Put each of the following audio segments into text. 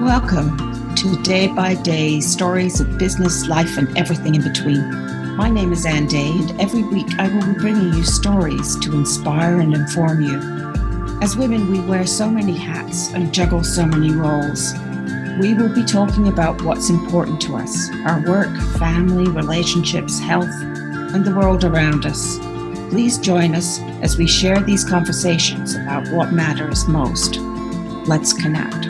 Welcome to Day by Day stories of business, life, and everything in between. My name is Ann Day, and every week I will be bringing you stories to inspire and inform you. As women, we wear so many hats and juggle so many roles. We will be talking about what's important to us our work, family, relationships, health, and the world around us. Please join us as we share these conversations about what matters most. Let's connect.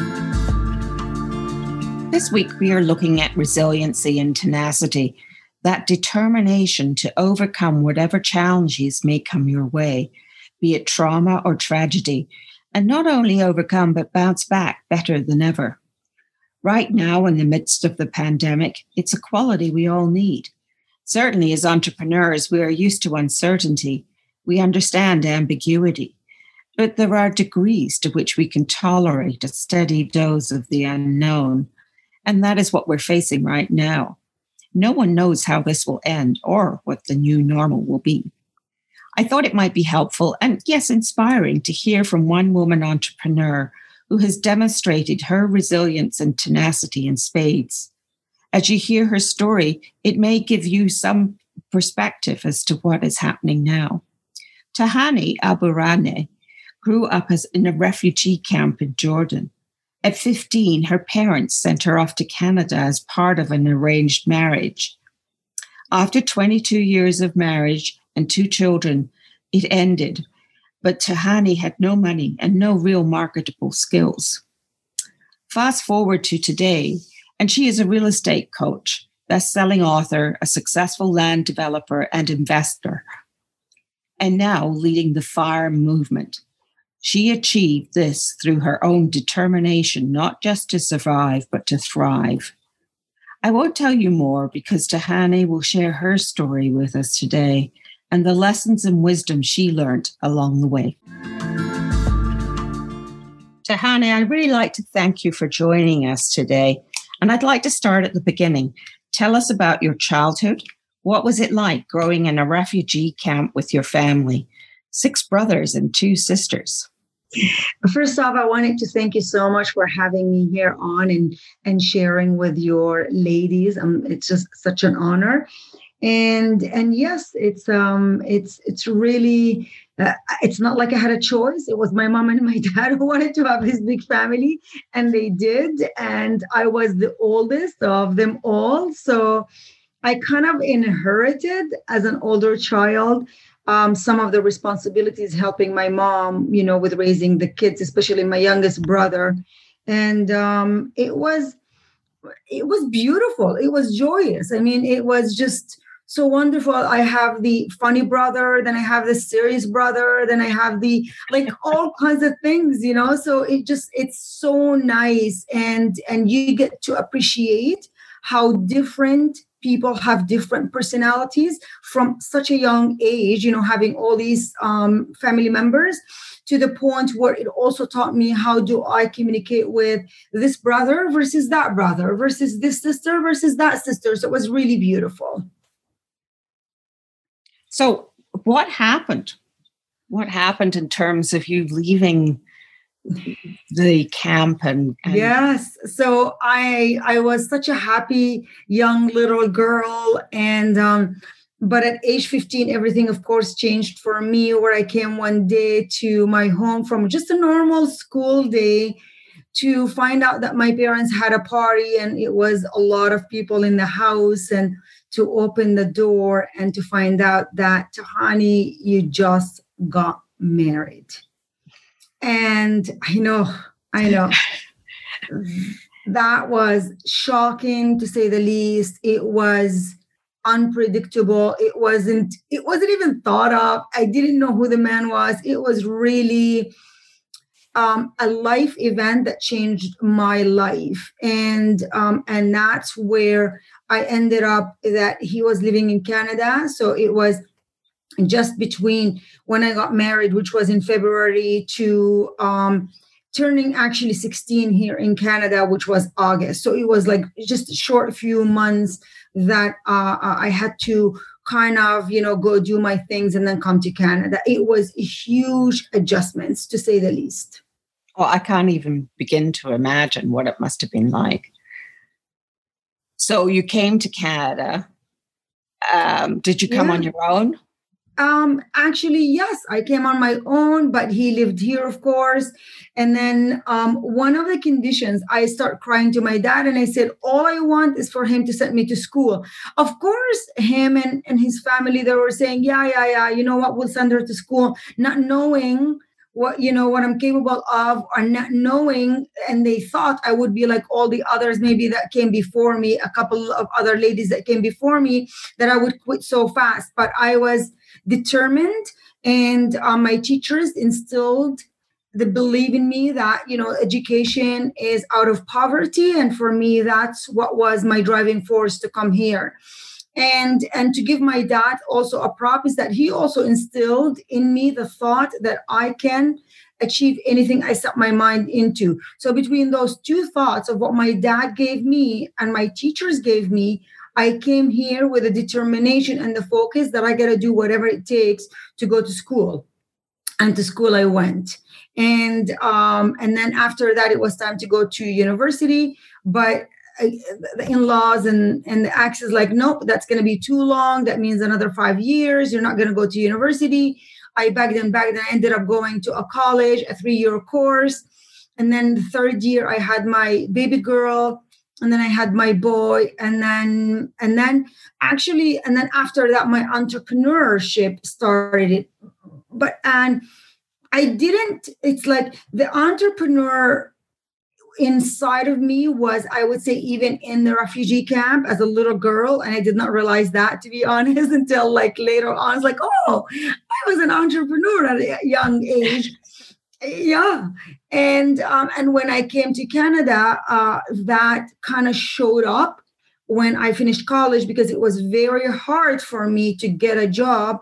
This week, we are looking at resiliency and tenacity, that determination to overcome whatever challenges may come your way, be it trauma or tragedy, and not only overcome, but bounce back better than ever. Right now, in the midst of the pandemic, it's a quality we all need. Certainly, as entrepreneurs, we are used to uncertainty. We understand ambiguity. But there are degrees to which we can tolerate a steady dose of the unknown and that is what we're facing right now. No one knows how this will end or what the new normal will be. I thought it might be helpful and, yes, inspiring to hear from one woman entrepreneur who has demonstrated her resilience and tenacity in spades. As you hear her story, it may give you some perspective as to what is happening now. Tahani Aburaneh grew up as in a refugee camp in Jordan. At 15, her parents sent her off to Canada as part of an arranged marriage. After 22 years of marriage and two children, it ended, but Tahani had no money and no real marketable skills. Fast forward to today, and she is a real estate coach, best-selling author, a successful land developer and investor, and now leading the FIRE movement, she achieved this through her own determination, not just to survive, but to thrive. I won't tell you more because Tahani will share her story with us today and the lessons and wisdom she learned along the way. Tahani, I'd really like to thank you for joining us today. And I'd like to start at the beginning. Tell us about your childhood. What was it like growing in a refugee camp with your family? Six brothers and two sisters. First off, I wanted to thank you so much for having me here on and and sharing with your ladies. Um, it's just such an honor. And and yes, it's um it's it's really uh, it's not like I had a choice. It was my mom and my dad who wanted to have this big family, and they did. And I was the oldest of them all, so I kind of inherited as an older child um, some of the responsibilities helping my mom, you know, with raising the kids, especially my youngest brother. And um, it was it was beautiful. It was joyous. I mean, it was just so wonderful. I have the funny brother, then I have the serious brother, then I have the like all kinds of things, you know. So it just it's so nice and and you get to appreciate how different people have different personalities from such a young age you know having all these um, family members to the point where it also taught me how do i communicate with this brother versus that brother versus this sister versus that sister. So it was really beautiful. So what happened? What happened in terms of you leaving the camp and, and, yes. So i i was such a happy young little girl and um but at age 15 everything of course changed for me. Where i came one day to my home from just a normal school day to find out that my parents had a party and it was a lot of people in the house and to open the door and to find out that honey you just got married and I know, I know. that was shocking to say the least. It was unpredictable. It wasn't, it wasn't even thought of. I didn't know who the man was. It was really um, a life event that changed my life. And um, and that's where I ended up that he was living in Canada. So it was just between when I got married, which was in February, to um, turning actually 16 here in Canada, which was August. So it was like just a short few months that uh, I had to kind of, you know, go do my things and then come to Canada. It was huge adjustments to say the least. Well, I can't even begin to imagine what it must have been like. So you came to Canada. Um, did you come yeah. on your own? Um, actually, yes, I came on my own, but he lived here, of course. And then um, one of the conditions, I start crying to my dad, and I said, All I want is for him to send me to school. Of course, him and, and his family, they were saying, Yeah, yeah, yeah, you know what, we'll send her to school, not knowing what you know what i'm capable of or not knowing and they thought i would be like all the others maybe that came before me a couple of other ladies that came before me that i would quit so fast. But i was determined and uh, my teachers instilled the belief in me that you know education is out of poverty and for me that's what was my driving force to come here and and to give my dad also a prop is that he also instilled in me the thought that i can achieve anything i set my mind into. So between those two thoughts of what my dad gave me and my teachers gave me i came here with a determination and the focus that i got to do whatever it takes to go to school and to school i went. And um and then after that it was time to go to university. But the in-laws and and the ex is like nope that's going to be too long. That means another five years. You're not going to go to university. I begged and begged and i ended up going to a college a three-year course. And then the third year i had my baby girl and then i had my boy and then and then actually and then after that my entrepreneurship started but and i didn't it's like the entrepreneur inside of me was, I would say, even in the refugee camp as a little girl. And I did not realize that, to be honest, until like later on. I was like, oh, I was an entrepreneur at a young age. yeah. And um, and when I came to Canada, uh, that kind of showed up when I finished college because it was very hard for me to get a job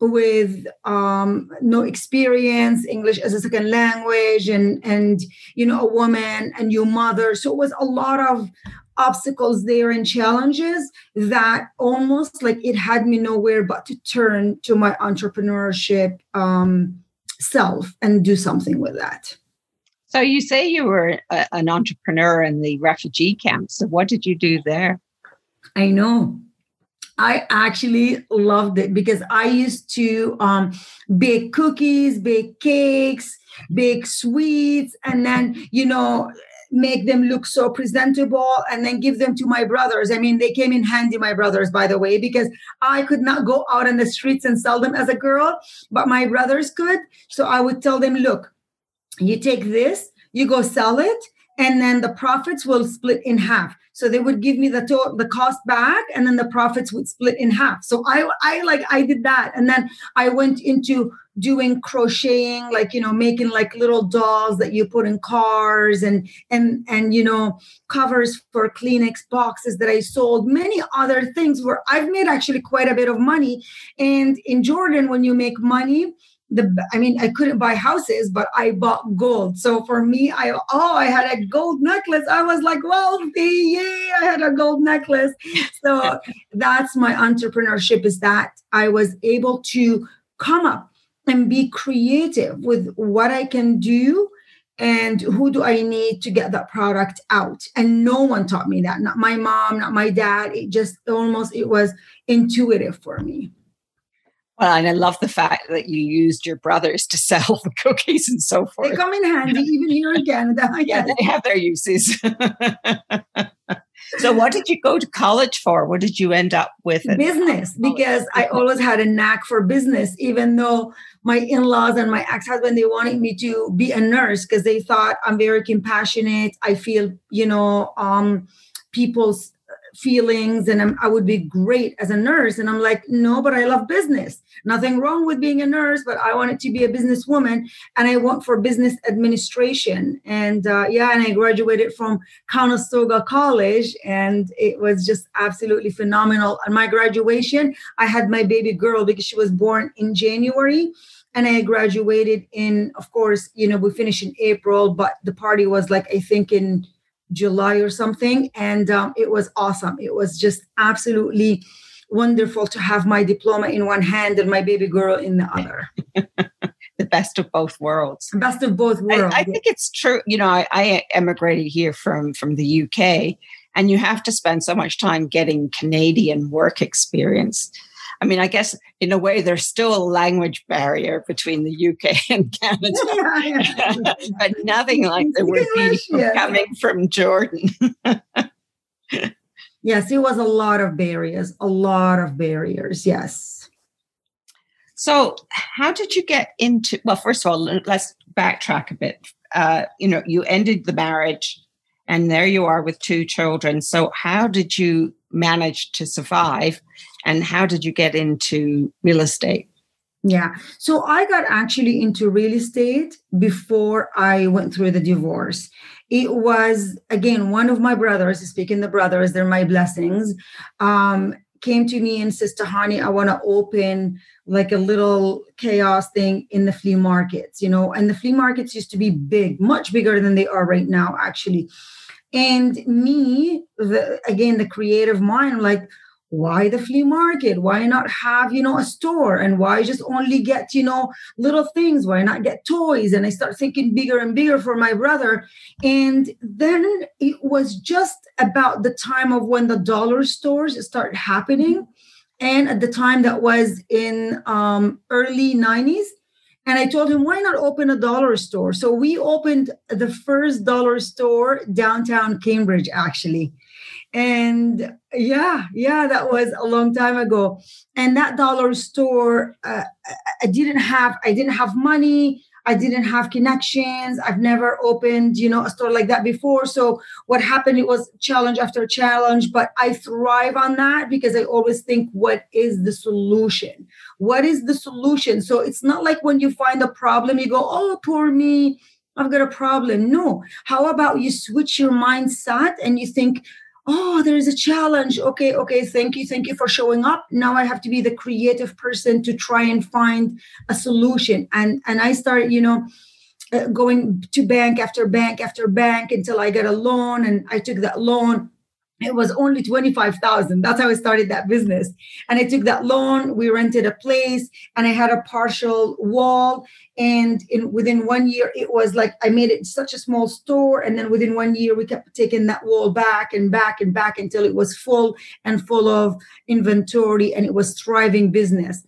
with um, no experience, English as a second language, and and you know a woman and your mother. So it was a lot of obstacles there and challenges that almost like it had me nowhere but to turn to my entrepreneurship um, self and do something with that. So you say you were a, an entrepreneur in the refugee camps. So what did you do there? I know I actually loved it because I used to um, bake cookies, bake cakes, bake sweets, and then, you know, make them look so presentable and then give them to my brothers. I mean, they came in handy, my brothers, by the way, because I could not go out in the streets and sell them as a girl, but my brothers could. So I would tell them, look, you take this, you go sell it, and then the profits will split in half. So they would give me the to- the cost back, and then the profits would split in half. So I I like I did that, and then I went into doing crocheting, like you know, making like little dolls that you put in cars, and and and you know, covers for Kleenex boxes that I sold. Many other things where I've made actually quite a bit of money. And in Jordan, when you make money, the i mean i couldn't buy houses but i bought gold. So for me i oh i had a gold necklace. I was like wealthy. Yay i had a gold necklace. So that's my entrepreneurship is that i was able to come up and be creative with what i can do and who do i need to get that product out. And no one taught me that. Not my mom not my dad. It just almost it was intuitive for me well, and I love the fact that you used your brothers to sell the cookies and so forth. They come in handy, even here in Canada. yeah, they have their uses. so, what did you go to college for? What did you end up with? Business, because I always had a knack for business, even though my in-laws and my ex-husband they wanted me to be a nurse because they thought I'm very compassionate. I feel, you know, um, people's feelings and I'm, i would be great as a nurse. And I'm like, no, but I love business. Nothing wrong with being a nurse, but I wanted to be a businesswoman and I went for business administration. And uh, yeah, and I graduated from Conestoga College and it was just absolutely phenomenal. On my graduation, I had my baby girl because she was born in January and I graduated in, of course, you know, we finished in April, but the party was like, I think in July or something. And um, it was awesome. It was just absolutely wonderful to have my diploma in one hand and my baby girl in the other. the best of both worlds. The Best of both worlds. I, I think it's true. You know, I, I emigrated here from from the UK, and you have to spend so much time getting Canadian work experience. I mean, I guess in a way there's still a language barrier between the UK and Canada, yeah, yeah. but nothing like there would be yeah. coming from Jordan. yes, it was a lot of barriers, a lot of barriers. Yes. So, how did you get into? Well, first of all, let's backtrack a bit. Uh, you know, you ended the marriage, and there you are with two children. So, how did you manage to survive? And how did you get into real estate? Yeah. So I got actually into real estate before I went through the divorce. It was, again, one of my brothers, speaking the brothers, they're my blessings, um, came to me and says, Tahani, I want to open like a little chaos thing in the flea markets, you know, and the flea markets used to be big, much bigger than they are right now, actually. And me, the, again, the creative mind, like, why the flea market? Why not have you know a store? And why just only get you know little things? Why not get toys? And i start thinking bigger and bigger for my brother. And then it was just about the time of when the dollar stores started happening. And at the time that was in um, early 90s and I told him, why not open a dollar store? So we opened the first dollar store downtown Cambridge, actually. And yeah yeah that was a long time ago. And that dollar store uh, i didn't have i didn't have money. I didn't have connections. I've never opened you know a store like that before. So what happened it was challenge after challenge but i thrive on that because i always think what is the solution? What is the solution? So it's not like when you find a problem you go oh poor me I've got a problem. No. How about you switch your mindset and you think, oh there is a challenge. Okay okay thank you thank you for showing up. Now i have to be the creative person to try and find a solution. And and i start you know uh, going to bank after bank after bank until i got a loan and i took that loan it was only 25,000. That's how I started that business. And I took that loan. We rented a place and I had a partial wall. And in within one year, it was like I made it such a small store. And then within one year, we kept taking that wall back and back and back until it was full and full of inventory and it was thriving business.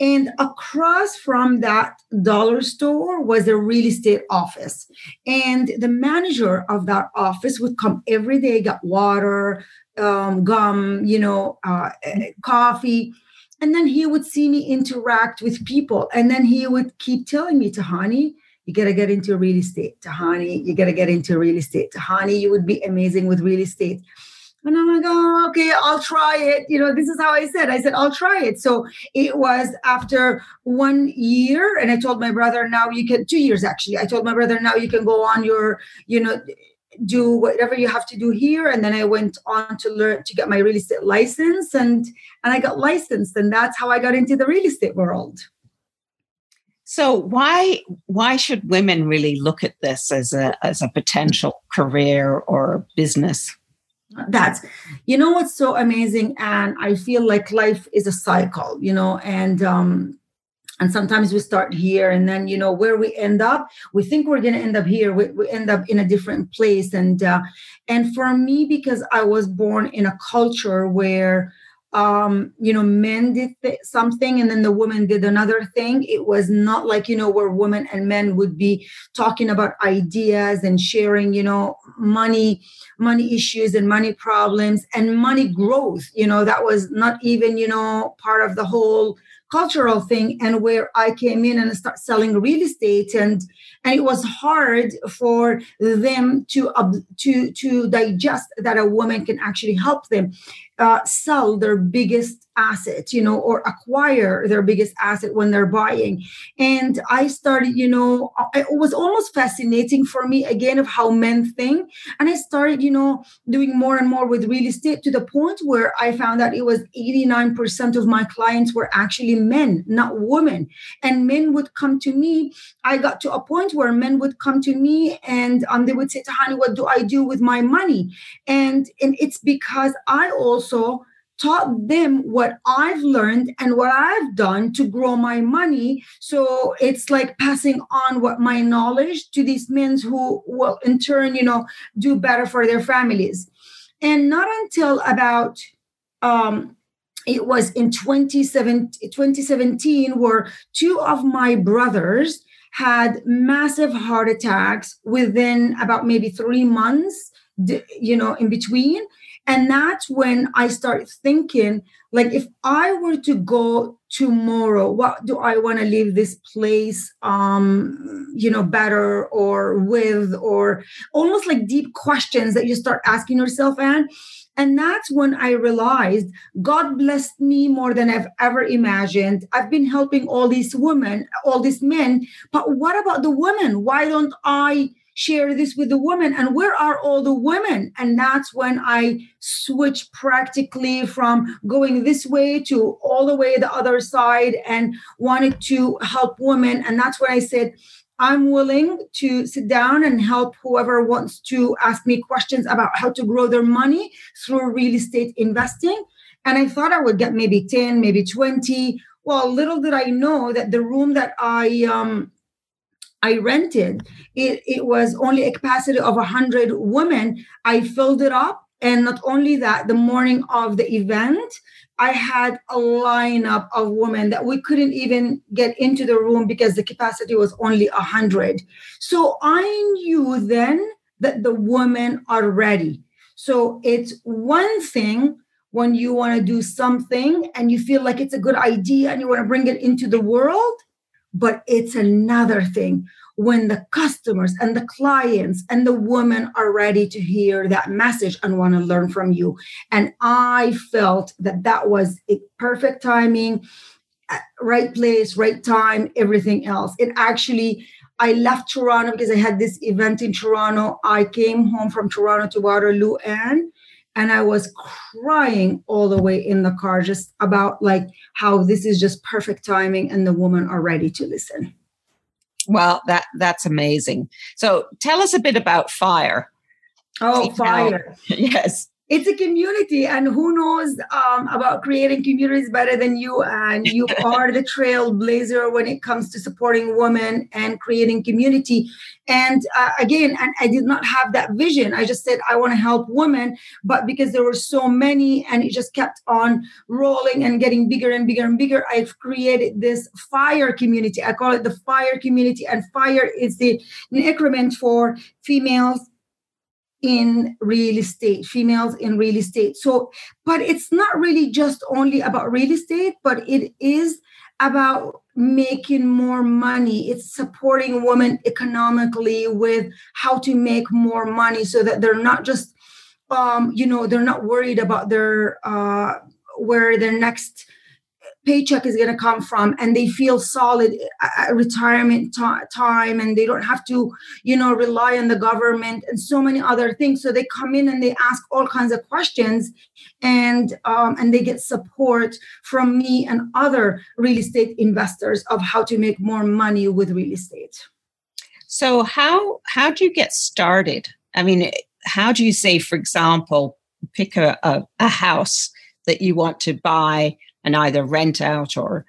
And across from that dollar store was a real estate office. And the manager of that office would come every day, get water, um, gum, you know, uh, coffee. And then he would see me interact with people. And then he would keep telling me, Tahani, you got to get into real estate. Tahani, you got to get into real estate. Tahani, you would be amazing with real estate. And I'm like, oh, okay, I'll try it. You know, this is how I said. I said, I'll try it. So it was after one year, and I told my brother, now you can, two years actually. I told my brother, now you can go on your, you know, do whatever you have to do here. And then I went on to learn to get my real estate license and and I got licensed. And that's how I got into the real estate world. So why why should women really look at this as a as a potential career or business? That's you know what's so amazing? And i feel like life is a cycle you know and um and sometimes we start here and then you know where we end up we think we're going to end up here. We, we, end up in a different place. And uh, and for me because i was born in a culture where um, you know, men did th- something and then the woman did another thing. It was not like, you know, where women and men would be talking about ideas and sharing, you know, money, money issues and money problems and money growth. You know, that was not even, you know, part of the whole cultural thing and where i came in and start selling real estate and and it was hard for them to to to digest that a woman can actually help them uh, sell their biggest asset, you know, or acquire their biggest asset when they're buying. And I started, you know, it was almost fascinating for me again of how men think. And I started, you know, doing more and more with real estate to the point where I found that it was 89% of my clients were actually men, not women. And men would come to me. I got to a point where men would come to me and um, they would say, Tahani, what do I do with my money? And, and it's because I also taught them what I've learned and what I've done to grow my money. So it's like passing on what my knowledge to these men who will in turn, you know, do better for their families. And not until about um, it was in 2017, 2017 where two of my brothers had massive heart attacks within about maybe three months you know in between and that's when i start thinking like if i were to go tomorrow what do i want to leave this place um you know better or with or almost like deep questions that you start asking yourself and and that's when I realized God blessed me more than I've ever imagined. I've been helping all these women, all these men, but what about the women? Why don't I share this with the women. And where are all the women? And that's when i switched practically from going this way to all the way the other side and wanted to help women. And that's when i said i'm willing to sit down and help whoever wants to ask me questions about how to grow their money through real estate investing. And i thought i would get maybe 10 maybe 20 well little did i know that the room that i um I rented, it, it was only a capacity of 100 women. I filled it up. And not only that, the morning of the event, I had a lineup of women that we couldn't even get into the room because the capacity was only 100. So I knew then that the women are ready. So it's one thing when you want to do something and you feel like it's a good idea and you want to bring it into the world but it's another thing when the customers and the clients and the women are ready to hear that message and want to learn from you. And I felt that that was a perfect timing, uh, right place, right time, everything else. It actually, I left Toronto because I had this event in Toronto. I came home from Toronto to Waterloo and and I was crying all the way in the car just about like how this is just perfect timing and the women are ready to listen. Well, that that's amazing. So tell us a bit about fire. Oh, fire. yes it's a community and who knows um, about creating communities better than you and you are the trailblazer when it comes to supporting women and creating community. And uh, again and i did not have that vision. I just said i want to help women but because there were so many and it just kept on rolling and getting bigger and bigger and bigger i've created this fire community. I call it the fire community and fire is the increment for females in real estate, females in real estate. So, but it's not really just only about real estate, but it is about making more money. It's supporting women economically with how to make more money so that they're not just, um, you know, they're not worried about their, uh, where their next paycheck is going to come from and they feel solid at retirement t- time and they don't have to you know rely on the government and so many other things. So they come in and they ask all kinds of questions and um, and they get support from me and other real estate investors of how to make more money with real estate. So how how do you get started? I mean how do you say for example pick a, a, a house that you want to buy and either rent out or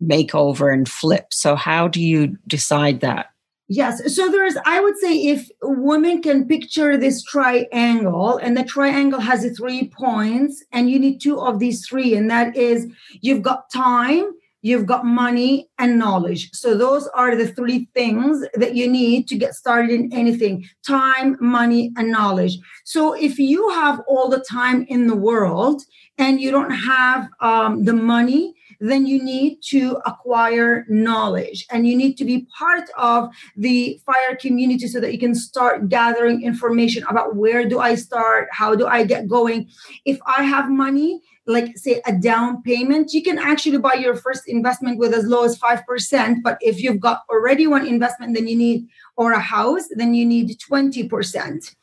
make over and flip. So, how do you decide that? Yes. So there's, I would say, if a woman can picture this triangle, and the triangle has three points, and you need two of these three, and that is you've got time, you've got money, and knowledge. So those are the three things that you need to get started in anything time, money, and knowledge. So if you have all the time in the world, and you don't have um, the money, then you need to acquire knowledge and you need to be part of the fire community so that you can start gathering information about where do I start, how do I get going. If I have money, like say a down payment, you can actually buy your first investment with as low as 5%. But if you've got already one investment, then you need, or a house, then you need 20%.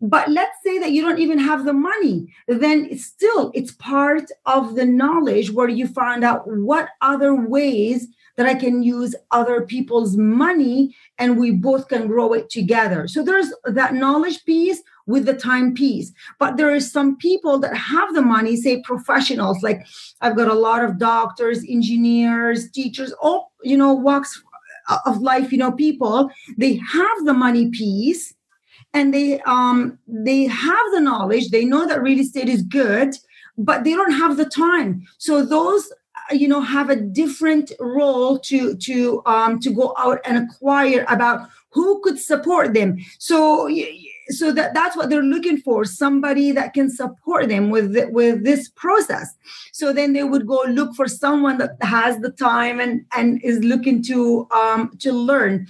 But let's say that you don't even have the money, then it's still it's part of the knowledge where you find out what other ways that I can use other people's money and we both can grow it together. So there's that knowledge piece with the time piece. But there are some people that have the money, say professionals, like I've got a lot of doctors, engineers, teachers, all, you know, walks of life, you know, people, they have the money piece and they um they have the knowledge, they know that real estate is good, but they don't have the time. So those you know have a different role to to um to go out and acquire about who could support them. So so that that's what they're looking for somebody that can support them with with this process. So then they would go look for someone that has the time and and is looking to um to learn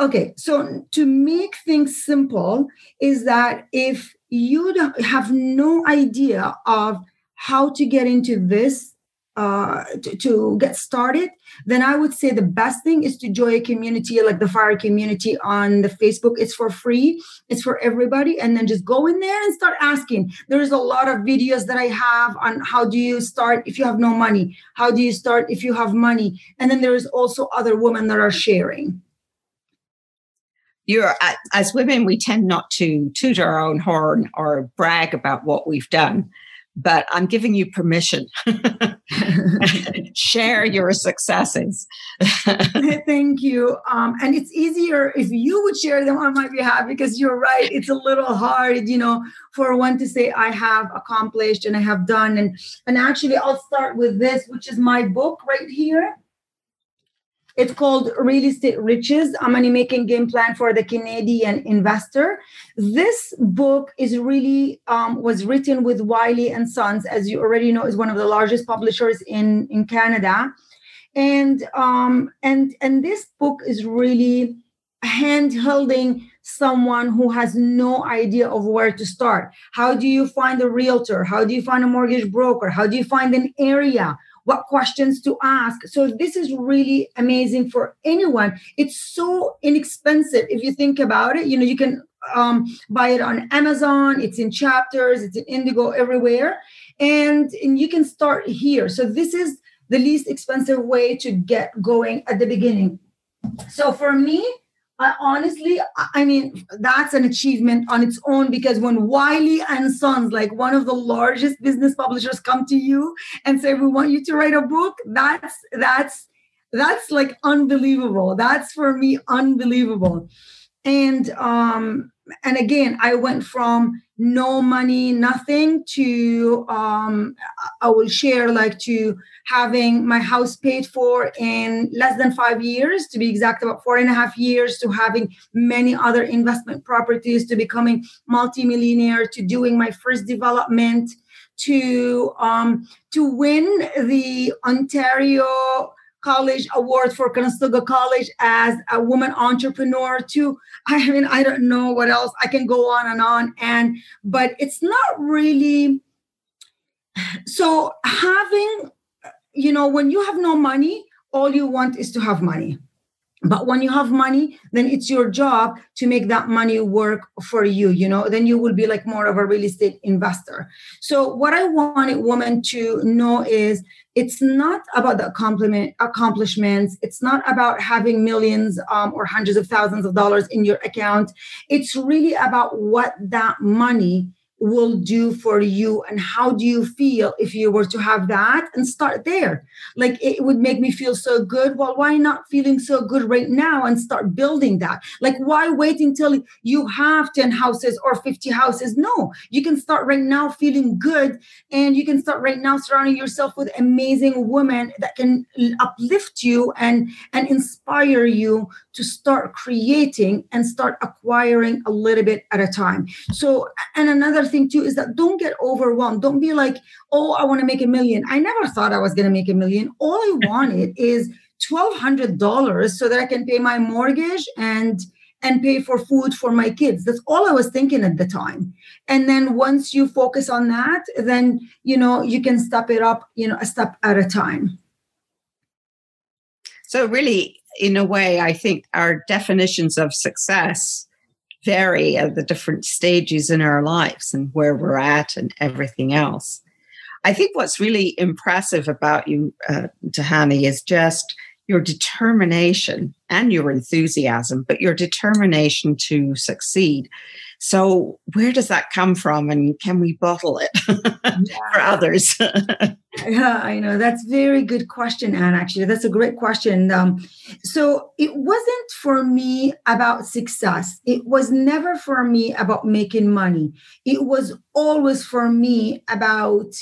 okay so to make things simple is that if you have no idea of how to get into this uh, to, to, get started, then I would say the best thing is to join a community like the Fire Community on the Facebook. It's for free, it's for everybody. And then just go in there and start asking. There's a lot of videos that I have on how do you start if you have no money? How do you start if you have money? And then there's also other women that are sharing. You're, as women, we tend not to toot our own horn or brag about what we've done but I'm giving you permission. Share your successes. Thank you. Um, and it's easier if you would share them on my behalf because you're right. It's a little hard, you know, for one to say I have accomplished and I have done. And and actually, I'll start with this, which is my book right here. It's called Real Estate Riches, a money making game plan for the Canadian investor. This book is really um, was written with Wiley and Sons, as you already know, is one of the largest publishers in in Canada, and um, and and this book is really hand holding someone who has no idea of where to start. How do you find a realtor? How do you find a mortgage broker? How do you find an area? What questions to ask. So this is really amazing for anyone. It's so inexpensive if you think about it. You know, you can um, buy it on Amazon. It's in chapters. It's in Indigo everywhere, and and you can start here. So this is the least expensive way to get going at the beginning. So for me, I honestly, I mean, that's an achievement on its own because when Wiley and Sons, like one of the largest business publishers, come to you and say, "We want you to write a book," that's that's that's like unbelievable. That's for me unbelievable. And um, and again, I went from no money, nothing to um, I will share like to having my house paid for in less than five years, to be exact, about four and a half years, to having many other investment properties, to becoming multimillionaire, to doing my first development, to um, to win the Ontario College Award for Conestoga College as a woman entrepreneur too. I mean, I don't know what else. I can go on and on. And but it's not really so having, you know, when you have no money, all you want is to have money. But when you have money, then it's your job to make that money work for you, you know, then you will be like more of a real estate investor. So, what I wanted women to know is it's not about the compliment accomplishments. It's not about having millions um, or hundreds of thousands of dollars in your account. It's really about what that money will do for you and how do you feel if you were to have that and start there? Like it would make me feel so good. Well why not feeling so good right now and start building that? Like why wait until you have 10 houses or 50 houses? No you can start right now feeling good and you can start right now surrounding yourself with amazing women that can uplift you and and inspire you to start creating and start acquiring a little bit at a time. So and another thing too is that don't get overwhelmed. Don't be like, oh, I want to make a million. I never thought I was going to make a million. All I wanted is $1,200 so that I can pay my mortgage and and pay for food for my kids that's all i was thinking at the time and then once you focus on that then you know you can step it up you know a step at a time so really in a way i think our definitions of success vary at the different stages in our lives and where we're at and everything else. I think what's really impressive about you, uh, Tahani, is just your determination and your enthusiasm, but your determination to succeed. So, where does that come from, and can we bottle it for others? yeah, I know that's very good question, Anne. Actually, that's a great question. Um, so, it wasn't for me about success. It was never for me about making money. It was always for me about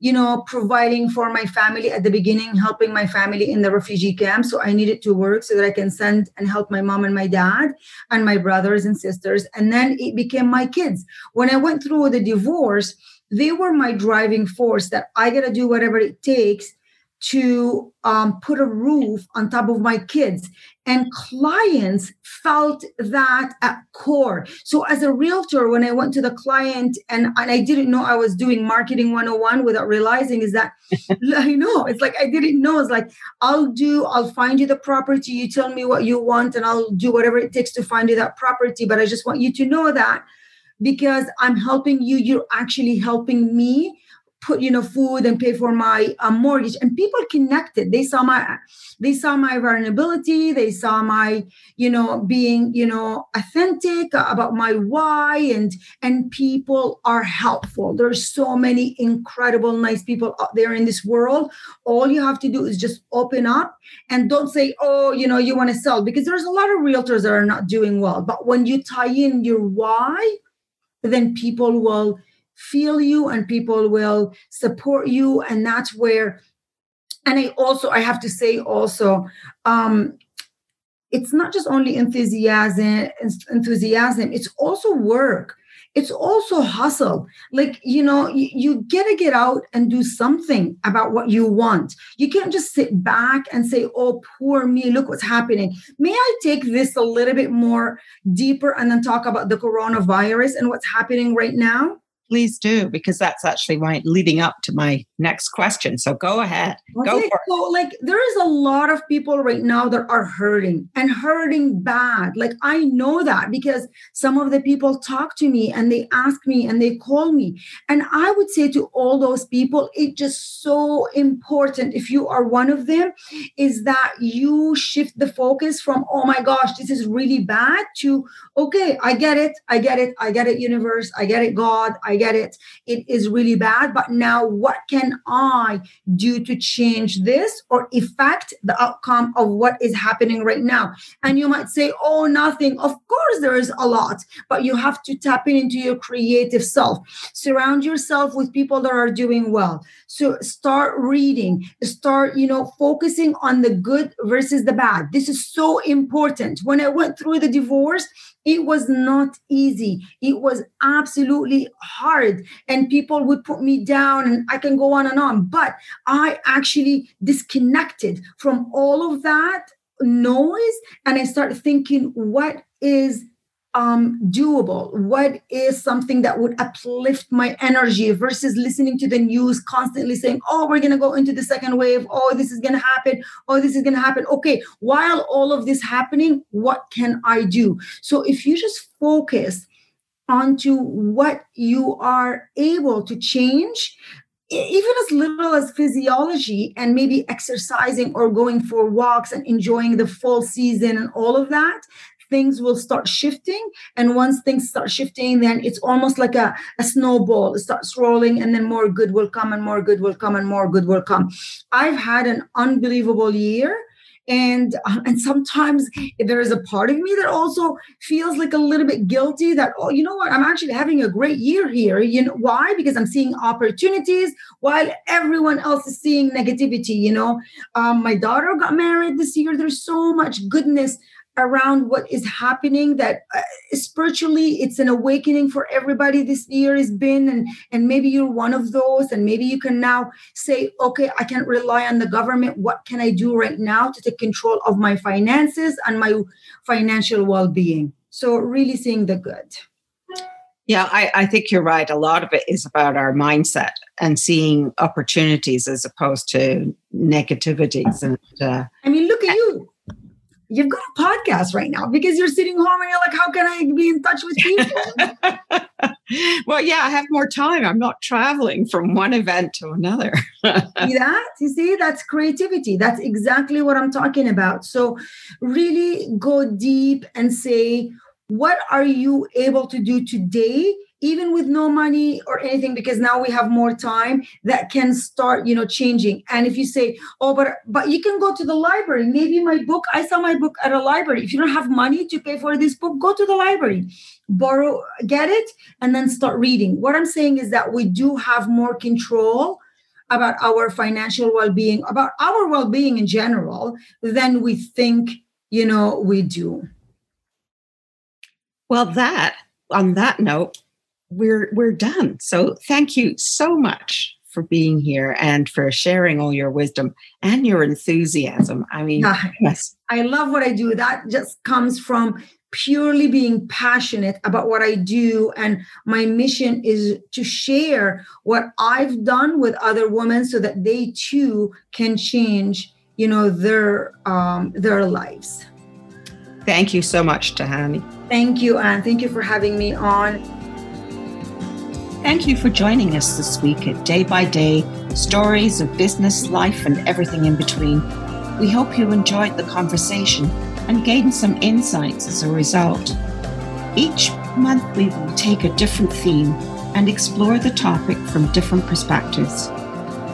you know, providing for my family at the beginning, helping my family in the refugee camp. So I needed to work so that I can send and help my mom and my dad and my brothers and sisters. And then it became my kids. When I went through the divorce, they were my driving force that I got to do whatever it takes to um, put a roof on top of my kids. And clients felt that at core. So, as a realtor, when I went to the client and, and I didn't know I was doing marketing 101 without realizing, is that I know it's like I didn't know. It's like, I'll do, I'll find you the property. You tell me what you want, and I'll do whatever it takes to find you that property. But I just want you to know that because I'm helping you, you're actually helping me put you know food and pay for my uh, mortgage. And people connected. They saw my they saw my vulnerability. They saw my you know being you know authentic about my why. And and people are helpful. There's so many incredible nice people out there in this world. All you have to do is just open up and don't say oh you know you want to sell because there's a lot of realtors that are not doing well. But when you tie in your why then people will feel you and people will support you and that's where and i also i have to say also um it's not just only enthusiasm enthusiasm it's also work. It's also hustle. Like you know you, you get to get out and do something about what you want. You can't just sit back and say oh poor me look what's happening. May i take this a little bit more deeper and then talk about the coronavirus and what's happening right now please do because that's actually right leading up to my next question. So go ahead. Okay, go for so like there is a lot of people right now that are hurting and hurting bad. Like i know that because some of the people talk to me and they ask me and they call me. And i would say to all those people it's just so important if you are one of them is that you shift the focus from oh my gosh this is really bad to okay i get it i get it i get it universe i get it god i get it. It is really bad. But now, what can I do to change this or affect the outcome of what is happening right now? And you might say, oh, nothing. Of course, there is a lot, but you have to tap in into your creative self. Surround yourself with people that are doing well. So start reading, start, you know, focusing on the good versus the bad. This is so important. When I went through the divorce, it was not easy. It was absolutely hard. And people would put me down, and I can go on and on. But I actually disconnected from all of that noise and I started thinking, what is um, doable? What is something that would uplift my energy versus listening to the news constantly saying, oh, we're going to go into the second wave. Oh, this is going to happen. Oh, this is going to happen. Okay, while all of this happening, what can I do? So if you just focus onto what you are able to change, even as little as physiology and maybe exercising or going for walks and enjoying the fall season and all of that things will start shifting. And once things start shifting, then it's almost like a, a snowball. It starts rolling, and then more good will come, and more good will come, and more good will come. I've had an unbelievable year and uh, and sometimes there is a part of me that also feels like a little bit guilty that oh you know what i'm actually having a great year here you know why because i'm seeing opportunities while everyone else is seeing negativity you know um, my daughter got married this year there's so much goodness around what is happening that uh, spiritually it's an awakening for everybody this year has been and and maybe you're one of those and maybe you can now say okay i can't rely on the government what can i do right now to take control of my finances and my financial well-being so really seeing the good yeah, I, I, think you're right. A lot of it is about our mindset and seeing opportunities as opposed to negativities. And uh, I mean, look at you you've got a podcast right now because you're sitting home and you're like, how can I be in touch with people? well, yeah, I have more time. I'm not traveling from one event to another. see that? You see, that's creativity. That's exactly what I'm talking about. So, really go deep and say, what are you able to do today even with no money or anything because now we have more time that can start you know changing. And if you say oh but but you can go to the library. Maybe my book i saw my book at a library. If you don't have money to pay for this book go to the library borrow get it and then start reading. What i'm saying is that we do have more control about our financial well-being about our well-being in general than we think you know we do. Well that on that note we're we're done. So thank you so much for being here and for sharing all your wisdom and your enthusiasm. I mean, yes. I love what I do. That just comes from purely being passionate about what I do. And my mission is to share what I've done with other women so that they too can change, you know, their um, their lives. Thank you so much, Tahani. Thank you, Anne. Thank you for having me on. Thank you for joining us this week at Day by Day Stories of Business, Life, and Everything in Between. We hope you enjoyed the conversation and gained some insights as a result. Each month, we will take a different theme and explore the topic from different perspectives.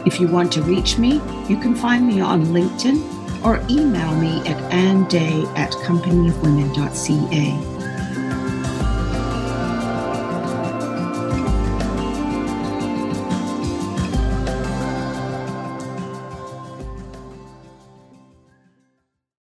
If you want to reach me, you can find me on LinkedIn or email me at anday at companyofwomen.ca.